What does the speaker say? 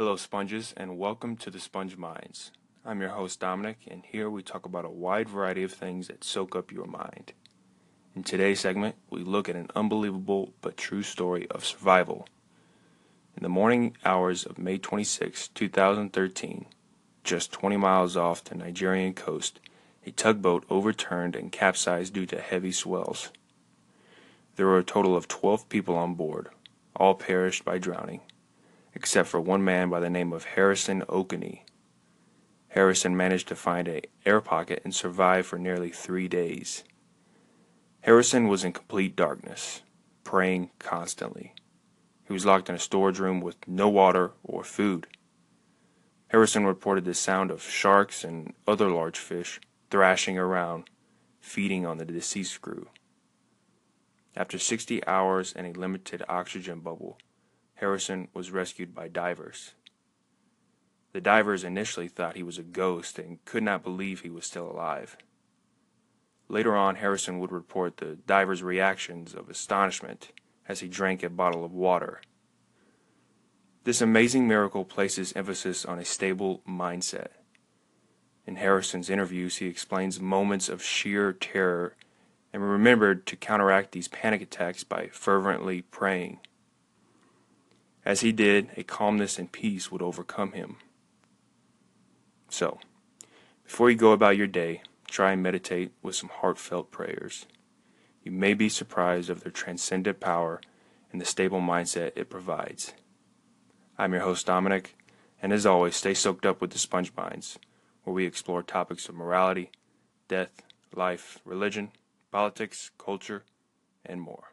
Hello, sponges, and welcome to the Sponge Minds. I'm your host, Dominic, and here we talk about a wide variety of things that soak up your mind. In today's segment, we look at an unbelievable but true story of survival. In the morning hours of May 26, 2013, just 20 miles off the Nigerian coast, a tugboat overturned and capsized due to heavy swells. There were a total of 12 people on board. All perished by drowning, except for one man by the name of Harrison Okene. Harrison managed to find a air pocket and survive for nearly three days. Harrison was in complete darkness, praying constantly. He was locked in a storage room with no water or food. Harrison reported the sound of sharks and other large fish thrashing around, feeding on the deceased crew. After 60 hours and a limited oxygen bubble, Harrison was rescued by divers. The divers initially thought he was a ghost and could not believe he was still alive. Later on, Harrison would report the diver's reactions of astonishment as he drank a bottle of water. This amazing miracle places emphasis on a stable mindset. In Harrison's interviews, he explains moments of sheer terror and remembered to counteract these panic attacks by fervently praying. As he did, a calmness and peace would overcome him. So, before you go about your day, Try and meditate with some heartfelt prayers. You may be surprised of their transcendent power and the stable mindset it provides. I'm your host, Dominic, and as always, stay soaked up with the Sponge Minds, where we explore topics of morality, death, life, religion, politics, culture, and more.